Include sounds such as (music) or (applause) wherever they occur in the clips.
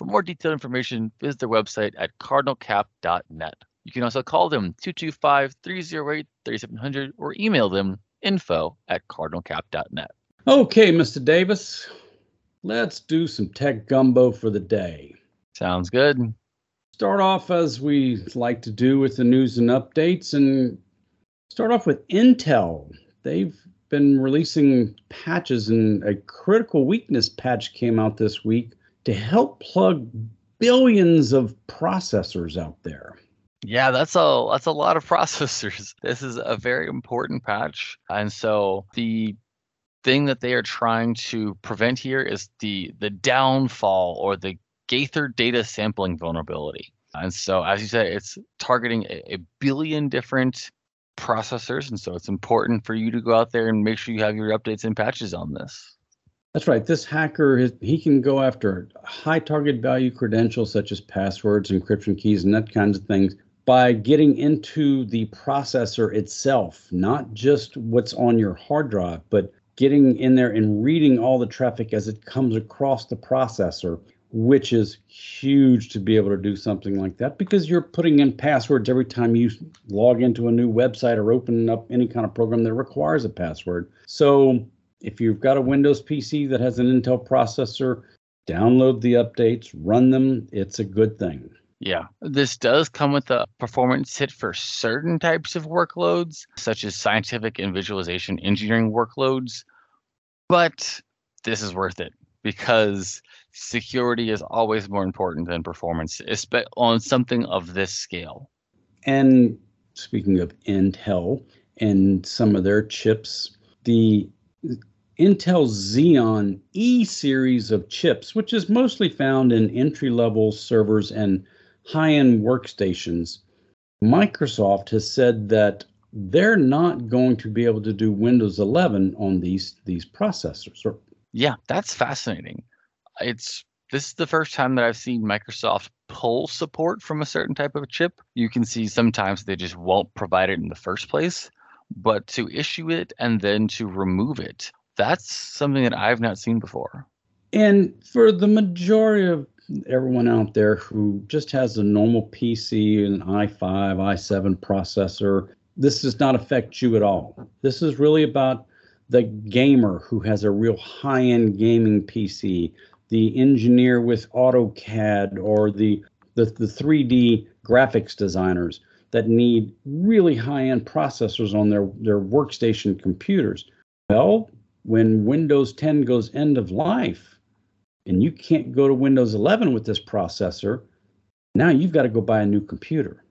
For more detailed information, visit their website at cardinalcap.net. You can also call them 225 308 3700 or email them info at cardinalcap.net. Okay, Mr. Davis, let's do some tech gumbo for the day. Sounds good. Start off as we like to do with the news and updates and start off with Intel. They've been releasing patches, and a critical weakness patch came out this week to help plug billions of processors out there. Yeah, that's a that's a lot of (laughs) processors. This is a very important patch. And so the thing that they are trying to prevent here is the the downfall or the Gather data sampling vulnerability. And so as you said, it's targeting a, a billion different processors. And so it's important for you to go out there and make sure you have your updates and patches on this. That's right. This hacker, he can go after high target value credentials such as passwords, encryption keys, and that kinds of things by getting into the processor itself, not just what's on your hard drive, but getting in there and reading all the traffic as it comes across the processor, which is huge to be able to do something like that because you're putting in passwords every time you log into a new website or open up any kind of program that requires a password. So if you've got a Windows PC that has an Intel processor, download the updates, run them. It's a good thing. Yeah, this does come with a performance hit for certain types of workloads, such as scientific and visualization engineering workloads. But this is worth it because security is always more important than performance, especially on something of this scale. And speaking of Intel and some of their chips, the Intel Xeon E series of chips, which is mostly found in entry level servers and high end workstations, Microsoft has said that they're not going to be able to do Windows 11 on these these processors. Yeah, that's fascinating. It's this is the first time that I've seen Microsoft pull support from a certain type of chip. You can see sometimes they just won't provide it in the first place, but to issue it and then to remove it that's something that I've not seen before. And for the majority of everyone out there who just has a normal PC, an i5, i7 processor, this does not affect you at all. This is really about the gamer who has a real high end gaming PC, the engineer with AutoCAD, or the, the, the 3D graphics designers that need really high end processors on their, their workstation computers. Well, when Windows 10 goes end of life and you can't go to Windows 11 with this processor, now you've got to go buy a new computer.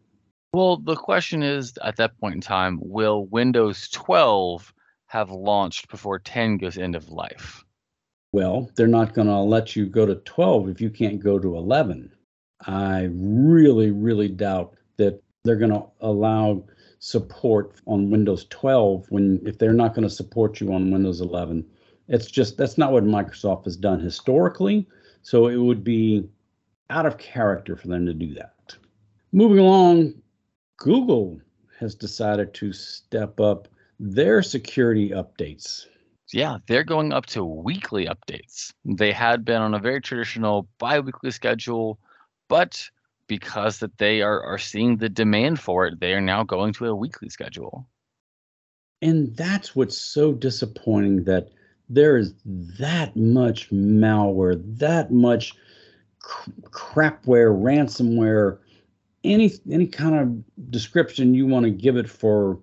Well, the question is at that point in time, will Windows 12 have launched before 10 goes end of life? Well, they're not going to let you go to 12 if you can't go to 11. I really, really doubt that they're going to allow support on Windows 12 when if they're not going to support you on Windows 11. It's just that's not what Microsoft has done historically. So it would be out of character for them to do that. Moving along, Google has decided to step up their security updates. Yeah, they're going up to weekly updates. They had been on a very traditional bi-weekly schedule, but because that they are, are seeing the demand for it, they are now going to a weekly schedule. And that's what's so disappointing that there is that much malware, that much cr- crapware, ransomware, any any kind of description you want to give it for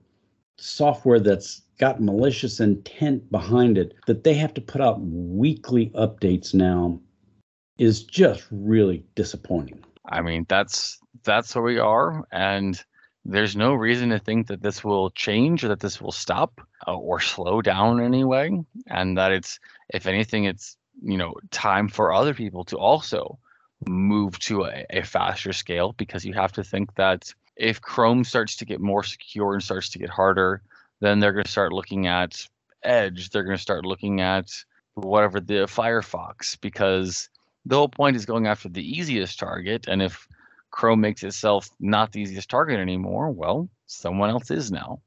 software that's got malicious intent behind it that they have to put out weekly updates now is just really disappointing. I mean, that's that's where we are and there's no reason to think that this will change or that this will stop uh, or slow down anyway and that it's if anything it's you know time for other people to also move to a, a faster scale because you have to think that if chrome starts to get more secure and starts to get harder then they're going to start looking at edge they're going to start looking at whatever the firefox because the whole point is going after the easiest target and if Chrome makes itself not the easiest target anymore, well, someone else is now.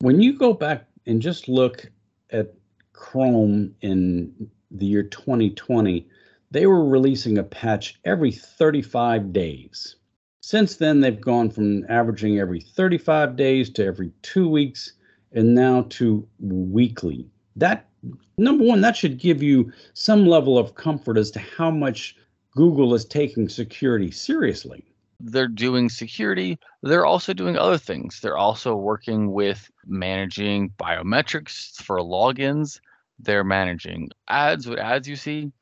When you go back and just look at Chrome in the year 2020, they were releasing a patch every 35 days. Since then, they've gone from averaging every 35 days to every two weeks and now to weekly. That, number one, that should give you some level of comfort as to how much Google is taking security seriously. They're doing security. They're also doing other things. They're also working with managing biometrics for logins. They're managing ads, what ads you see.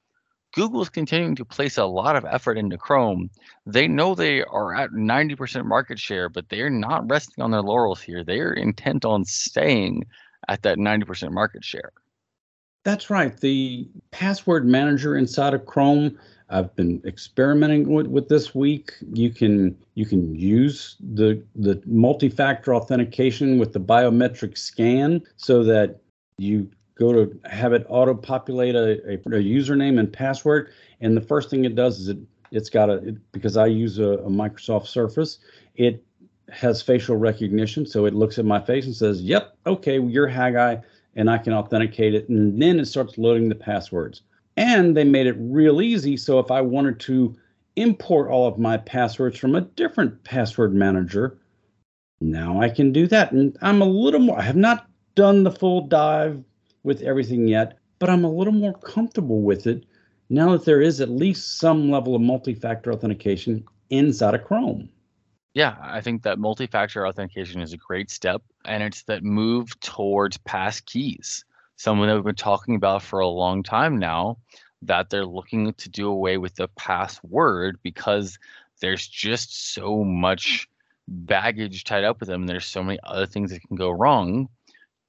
Google is continuing to place a lot of effort into Chrome. They know they are at 90% market share, but they're not resting on their laurels here. They are intent on staying at that 90% market share. That's right. The password manager inside of Chrome I've been experimenting with, with this week. You can you can use the the multi-factor authentication with the biometric scan so that you go to have it auto-populate a, a, a username and password, and the first thing it does is it it's got a it, because I use a, a Microsoft Surface, it has facial recognition, so it looks at my face and says, "Yep, okay, you're Haggai," and I can authenticate it, and then it starts loading the passwords. And they made it real easy. So if I wanted to import all of my passwords from a different password manager, now I can do that. And I'm a little more, I have not done the full dive with everything yet, but I'm a little more comfortable with it now that there is at least some level of multi factor authentication inside of Chrome. Yeah, I think that multi factor authentication is a great step, and it's that move towards pass keys someone that we've been talking about for a long time now that they're looking to do away with the password because there's just so much baggage tied up with them. There's so many other things that can go wrong.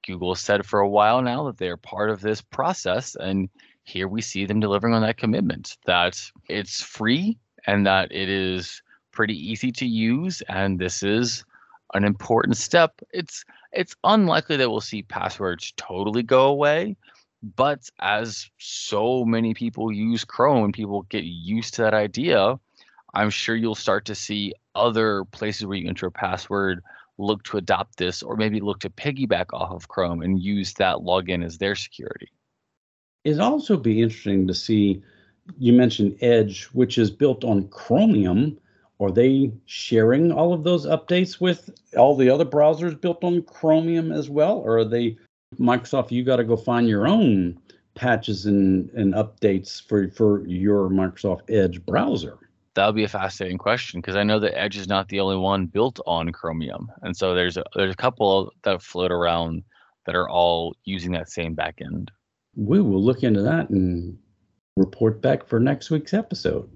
Google said for a while now that they're part of this process. And here we see them delivering on that commitment that it's free and that it is pretty easy to use. And this is an important step. It's it's unlikely that we'll see passwords totally go away, but as so many people use Chrome and people get used to that idea, I'm sure you'll start to see other places where you enter a password look to adopt this or maybe look to piggyback off of Chrome and use that login as their security. It'd also be interesting to see you mentioned Edge, which is built on Chromium, are they sharing all of those updates with all the other browsers built on Chromium as well? Or are they Microsoft, you got to go find your own patches and, and updates for, for your Microsoft Edge browser? That would be a fascinating question because I know that Edge is not the only one built on Chromium, and so there's a, there's a couple that float around that are all using that same backend. We will look into that and report back for next week's episode.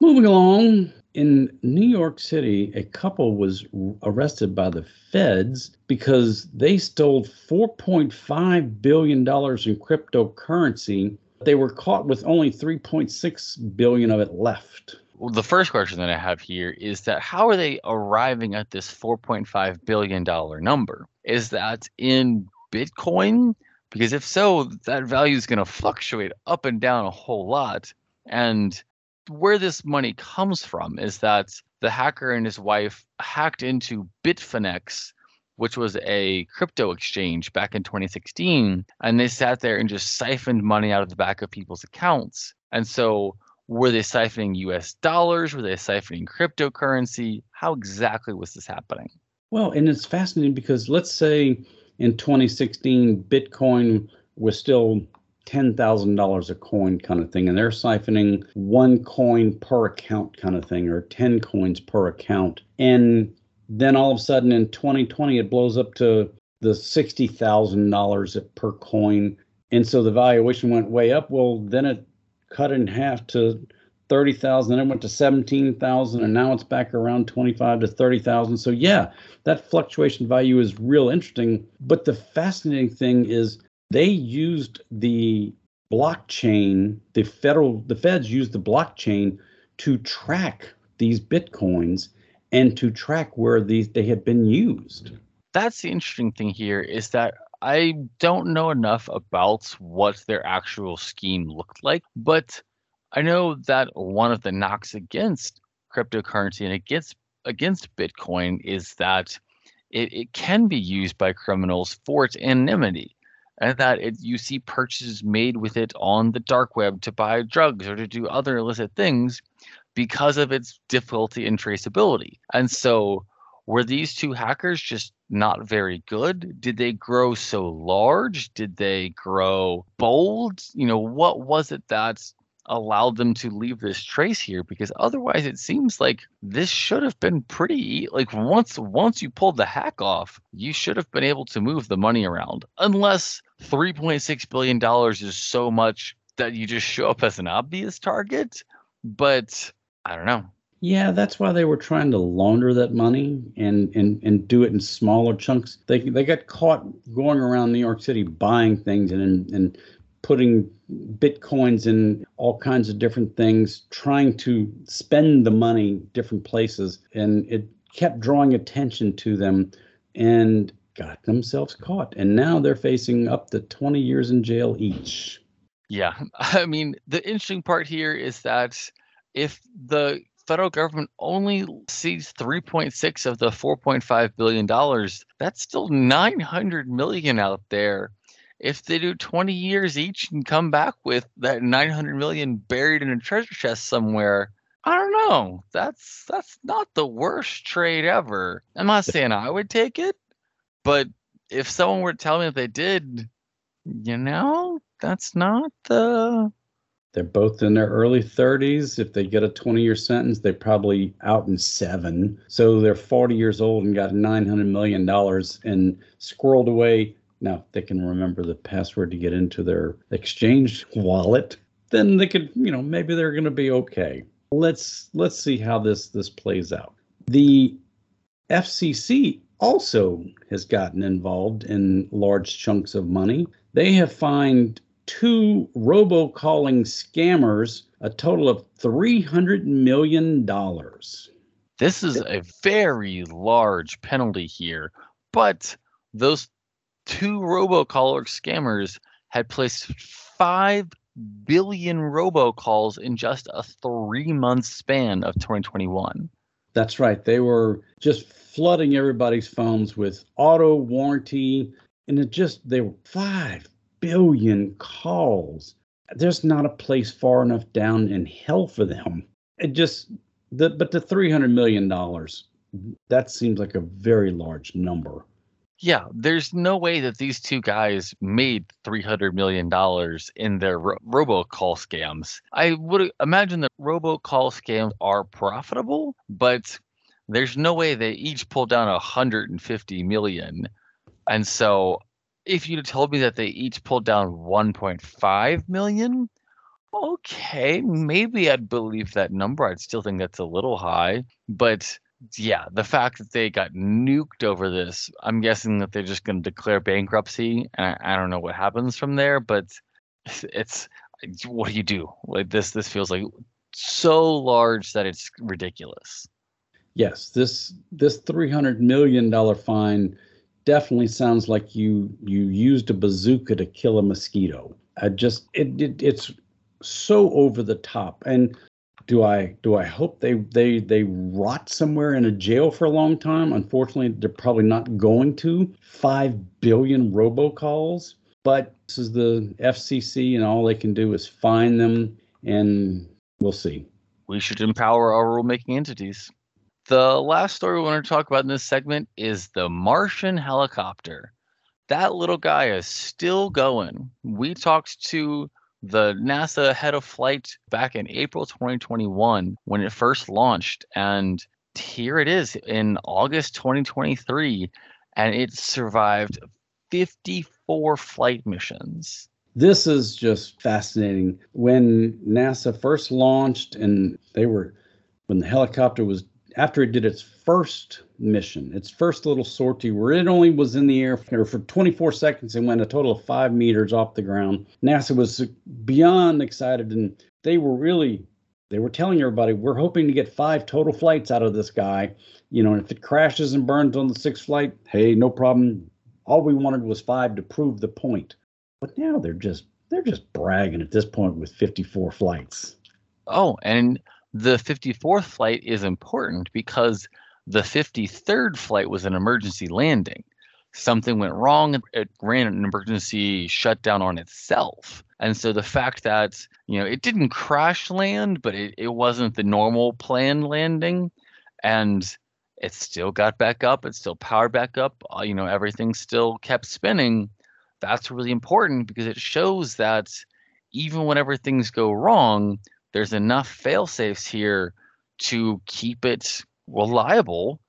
Moving along, in New York City, a couple was arrested by the feds because they stole $4.5 billion in cryptocurrency. They were caught with only 3.6 billion of it left. Well, the first question that I have here is that how are they arriving at this 4.5 billion dollar number? Is that in Bitcoin? Because if so, that value is going to fluctuate up and down a whole lot. And where this money comes from is that the hacker and his wife hacked into Bitfinex, which was a crypto exchange back in 2016, and they sat there and just siphoned money out of the back of people's accounts. And so, were they siphoning US dollars? Were they siphoning cryptocurrency? How exactly was this happening? Well, and it's fascinating because let's say in 2016, Bitcoin was still $10,000 a coin kind of thing, and they're siphoning one coin per account kind of thing, or 10 coins per account. And then all of a sudden in 2020, it blows up to the $60,000 per coin. And so the valuation went way up. Well, then it cut in half to 30,000, then it went to 17,000, and now it's back around 25 to 30,000. So, yeah, that fluctuation value is real interesting. But the fascinating thing is they used the blockchain, the federal, the feds used the blockchain to track these bitcoins and to track where these they had been used. That's the interesting thing here is that I don't know enough about what their actual scheme looked like, but I know that one of the knocks against cryptocurrency and against against Bitcoin is that it, it can be used by criminals for its anonymity and that it, you see purchases made with it on the dark web to buy drugs or to do other illicit things because of its difficulty in traceability. And so, were these two hackers just not very good? Did they grow so large? Did they grow bold? You know, what was it that allowed them to leave this trace here because otherwise it seems like this should have been pretty like once once you pulled the hack off you should have been able to move the money around unless 3.6 billion dollars is so much that you just show up as an obvious target but i don't know yeah, that's why they were trying to launder that money and, and, and do it in smaller chunks. They, they got caught going around New York City buying things and, and putting bitcoins and all kinds of different things, trying to spend the money different places, and it kept drawing attention to them and got themselves caught. And now they're facing up to 20 years in jail each. Yeah. (laughs) I mean, the interesting part here is that if the federal government only sees 3.6 of the 4.5 billion dollars, that's still 900 million out there if they do 20 years each and come back with that 900 million buried in a treasure chest somewhere i don't know that's that's not the worst trade ever i'm not saying i would take it but if someone were to tell me that they did you know that's not the they're both in their early 30s. If they get a 20 year sentence, they're probably out in seven. So they're 40 years old and got $900 million and squirreled away now, if they can remember the password to get into their exchange wallet, then they could, you know, maybe they're going to be okay. Let's let's see how this this plays out. The FCC also has gotten involved in large chunks of money. They have fined two robocalling scammers a total of $300 million. This is a very large penalty here, but those two robocaller scammers had placed 5 billion robocalls in just a three month span of 2021. That's right. They were just flooding everybody's phones with auto warranty. And it just, they were 5 billion calls. There's not a place far enough down in hell for them. It just, the, but the $300 million, that seems like a very large number. Yeah, there's no way that these two guys made $300 million in their ro- robocall scams. I would imagine that robocall scams are profitable, but there's no way they each pulled down 150 million. And so if you'd told me that they each pulled down 1.5 million, okay, maybe I'd believe that number. I'd still think that's a little high, but yeah, the fact that they got nuked over this, I'm guessing that they're just going to declare bankruptcy, and I, I, don't know what happens from there. But it's what do you do? Like this, this feels like so large that it's ridiculous. Yes, this this three hundred million dollar fine definitely sounds like you you used a bazooka to kill a mosquito. I just it, it it's so over the top, and do I do I hope they they they rot somewhere in a jail for a long time? Unfortunately, they're probably not going to. Five billion robocalls, but this is the FCC, and all they can do is fine them, and we'll see. We should empower our rulemaking entities. The last story we want to talk about in this segment is the Martian helicopter. That little guy is still going. We talked to the NASA head of flight back in April 2021 when it first launched. And here it is in August 2023, and it survived 54 flight missions. This is just fascinating. When NASA first launched, and they were, when the helicopter was after it did its first mission, its first little sortie, where it only was in the air for, for 24 seconds and went a total of five meters off the ground, NASA was beyond excited, and they were really they were telling everybody we're hoping to get five total flights out of this guy. You know, if it crashes and burns on the sixth flight, hey, no problem. All we wanted was five to prove the point. But now they're just they're just bragging at this point with 54 flights. Oh, and the 54th flight is important because the 53rd flight was an emergency landing. Something went wrong, it ran an emergency shutdown on itself. And so the fact that, you know, it didn't crash land, but it, it wasn't the normal planned landing. And it still got back up, it still powered back up, uh, you know, everything still kept spinning. That's really important because it shows that even whenever things go wrong, there's enough fail safes here to keep it reliable.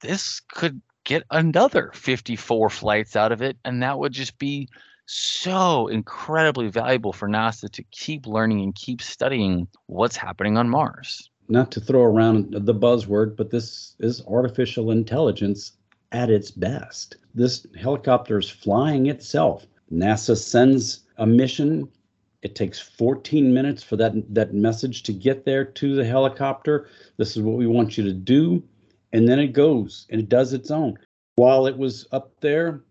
This could get another 54 flights out of it, and that would just be so incredibly valuable for NASA to keep learning and keep studying what's happening on Mars. Not to throw around the buzzword, but this is artificial intelligence at its best. This helicopter is flying itself. NASA sends a mission it takes 14 minutes for that, that message to get there to the helicopter. This is what we want you to do. And then it goes and it does its own. While it was up there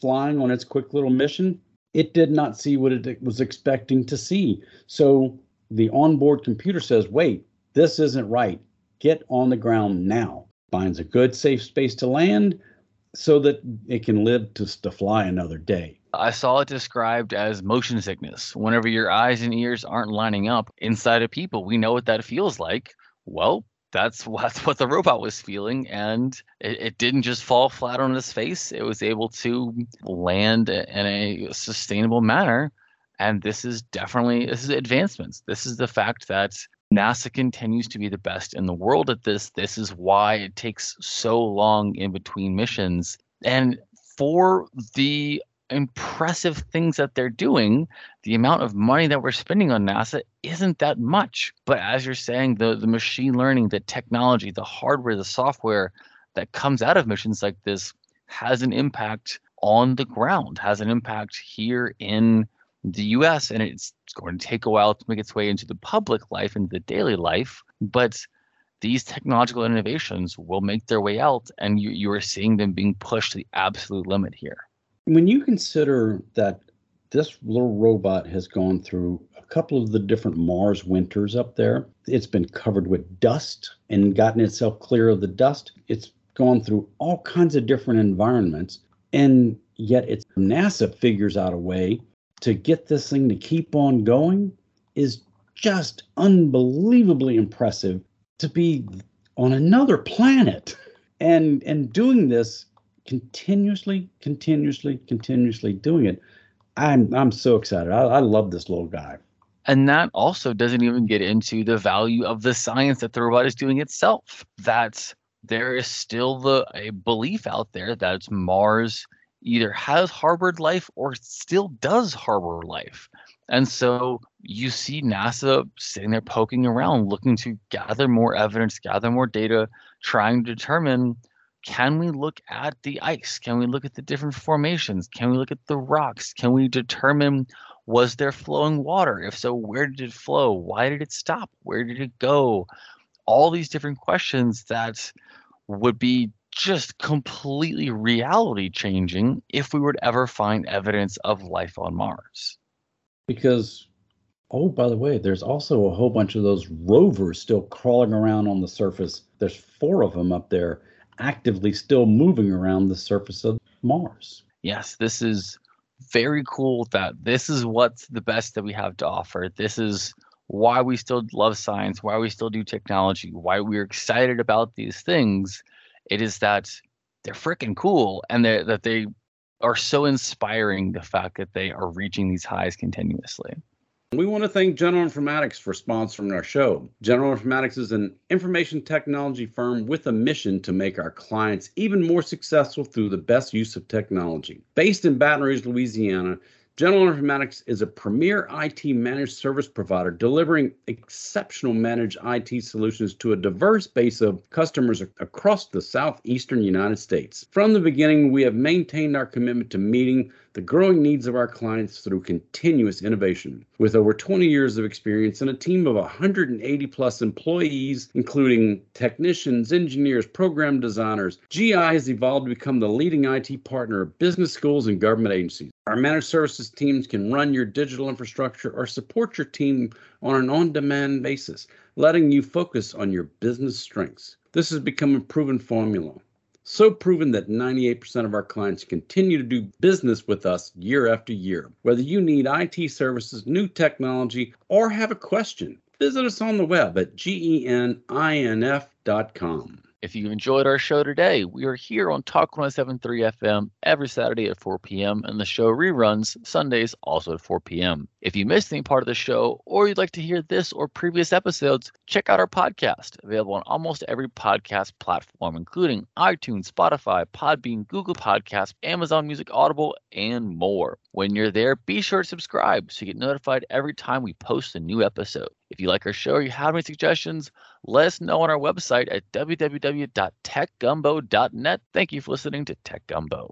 flying on its quick little mission, it did not see what it was expecting to see. So the onboard computer says, wait, this isn't right. Get on the ground now. Finds a good, safe space to land so that it can live to, to fly another day. I saw it described as motion sickness. Whenever your eyes and ears aren't lining up inside of people, we know what that feels like. Well, that's (laughs) what, what the robot was feeling, and it, it didn't just fall flat on its face. It was able to land in a sustainable manner. And this is definitely this is advancements. This is the fact that NASA continues to be the best in the world at this. This is why it takes so long in between missions. And for the impressive things that they're doing, the amount of money that we're spending on NASA isn't that much. But as you're saying, the, the machine learning, the technology, the hardware, the software that comes out of missions like this has an impact on the ground, has an impact here in the US, and it's going to take a while to make its way into the public life, into the daily life. But these technological innovations will make their way out, and you, you are seeing them being pushed to the absolute limit here when you consider that this little robot has gone through a couple of the different Mars winters up there, it's been covered with dust and gotten itself clear of the dust. It's gone through all kinds of different environments, and yet it's NASA figures out a way to get this thing to keep on going is just unbelievably impressive to be on another planet (laughs) and and doing this continuously, continuously, continuously doing it. I'm I'm so excited. I, I love this little guy. And that also doesn't even get into the value of the science that the robot is doing itself. That there is still the a belief out there that Mars either has harbored life or still does harbor life. And so you see NASA sitting there poking around, looking to gather more evidence, gather more data, trying to determine can we look at the ice? Can we look at the different formations? Can we look at the rocks? Can we determine was there flowing water? If so, where did it flow? Why did it stop? Where did it go? All these different questions that would be just completely reality changing if we to ever find evidence of life on Mars. Because Oh, by the way, there's also a whole bunch of those rovers still crawling around on the surface. There's four of them up there actively still moving around the surface of Mars. Yes, this is very cool that this is what's the best that we have to offer. This is why we still love science, why we still do technology, why we're excited about these things. It is that they're freaking cool and that they are so inspiring the fact that they are reaching these highs continuously. We want to thank General Informatics for sponsoring our show. General Informatics is an information technology firm with a mission to make our clients even more successful through the best use of technology. Based in Baton Rouge, Louisiana, General Informatics is a premier IT managed service provider delivering exceptional managed IT solutions to a diverse base of customers across the southeastern United States. From the beginning, we have maintained our commitment to meeting the growing needs of our clients through continuous innovation. With over 20 years of experience and a team of 180 plus employees, including technicians, engineers, program designers, GI has evolved to become the leading IT partner of business schools and government agencies. Our managed services teams can run your digital infrastructure or support your team on an on demand basis, letting you focus on your business strengths. This has become a proven formula so proven that 98% of our clients continue to do business with us year after year. Whether you need IT services, new technology, or have a question, visit us on the web at geninf.com. If you enjoyed our show today, we are here on Talk 1073 FM every Saturday at 4 p.m. and the show reruns Sundays also at 4 p.m. If you missed any part of the show or you'd like to hear this or previous episodes, check out our podcast, available on almost every podcast platform, including iTunes, Spotify, Podbean, Google Podcasts, Amazon Music, Audible, and more. When you're there, be sure to subscribe so you get notified every time we post a new episode. If you like our show or you have any suggestions, let us know on our website at www.techgumbo.net. Thank you for listening to Tech Gumbo.